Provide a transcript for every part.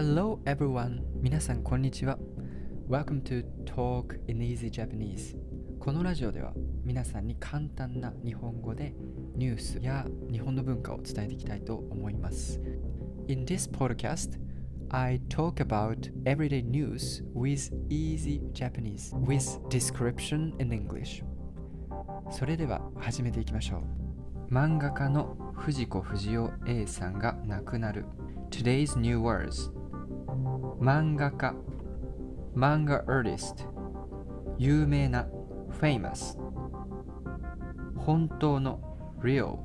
Hello everyone! 皆さんこんにちは。Welcome to Talk in Easy Japanese. このラジオでは皆さんに簡単な日本語でニュースや日本の文化を伝えていきたいと思います。In this podcast, I talk about everyday news with easy Japanese with description in English. それでは始めていきましょう。漫画家の藤子不二雄 A さんが亡くなる。Today's new words 漫画家漫画 artist 有名な famous 本当の real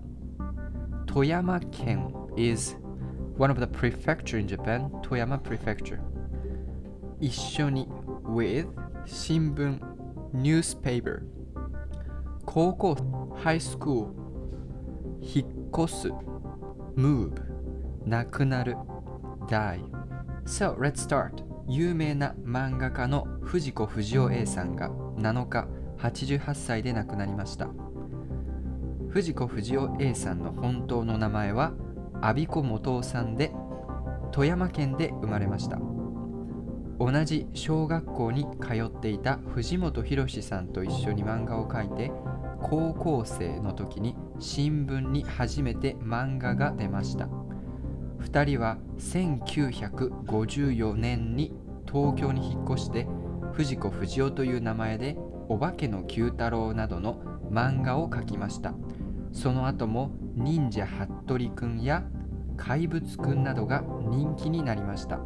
富山県 is one of the prefecture in Japan 富山 prefecture 一緒に with 新聞 newspaper 高校 high school 引っ越す move 亡くなる die So let's start. 有名な漫画家の藤子不二雄 A さんが7日88歳で亡くなりました。藤子不二雄 A さんの本当の名前は阿比子元夫さんで富山県で生まれました。同じ小学校に通っていた藤本博さんと一緒に漫画を描いて高校生の時に新聞に初めて漫画が出ました。2人は1954年に東京に引っ越して藤子不二雄という名前で「お化けの九太郎」などの漫画を描きましたその後も忍者ハットリくんや怪物くんなどが人気になりました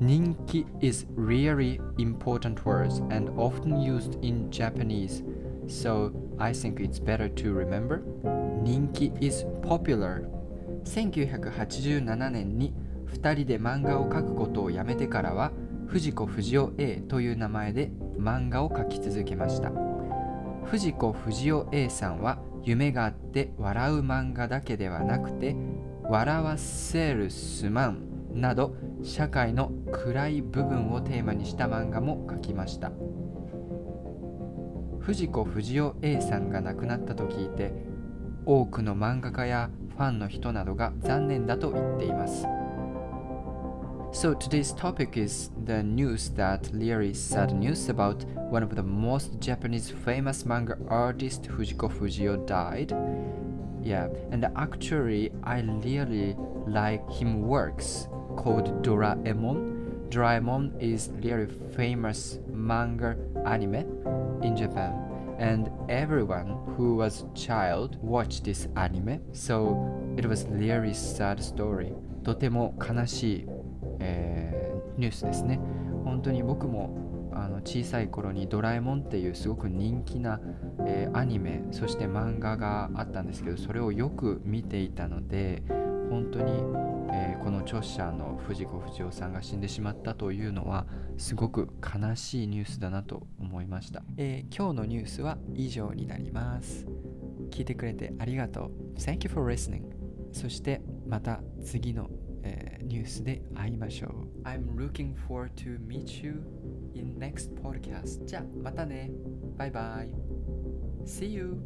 人気 is really important words and often used in Japanese so I think it's better to remember 人気 is popular 1987年に2人で漫画を描くことをやめてからは藤子不二雄 A という名前で漫画を描き続けました。藤子不二雄 A さんは夢があって笑う漫画だけではなくて笑わせるすまんなど社会の暗い部分をテーマにした漫画も描きました。藤子不二雄 A さんが亡くなったと聞いて多くの漫画家やファンの人などが残念だと言っています So today's topic is the news that really sad news about one of the most Japanese famous manga artist Fujiko Fujio died. Yeah, and actually I really like him works called Doraemon. Doraemon is really famous manga anime in Japan And everyone who was child watched this anime. So it was really sad story. とても悲しい、えーニュースですね。本当に僕もあの小さい頃に「ドラえもん」っていうすごく人気な、えーアニメそして漫画があったんですけどそれをよく見ていたので本当に、えーこの著者の藤子不二雄さんが死んでしまったというのはすごく悲しいニュースだなと思いました、えー今日のニュースは以上になります。聞いてくれてありがとう。Thank you for listening そしてまた次の、えーニュースで会いましょう。I'm looking forward to meet you in next podcast じゃあまたね。バイバイ See you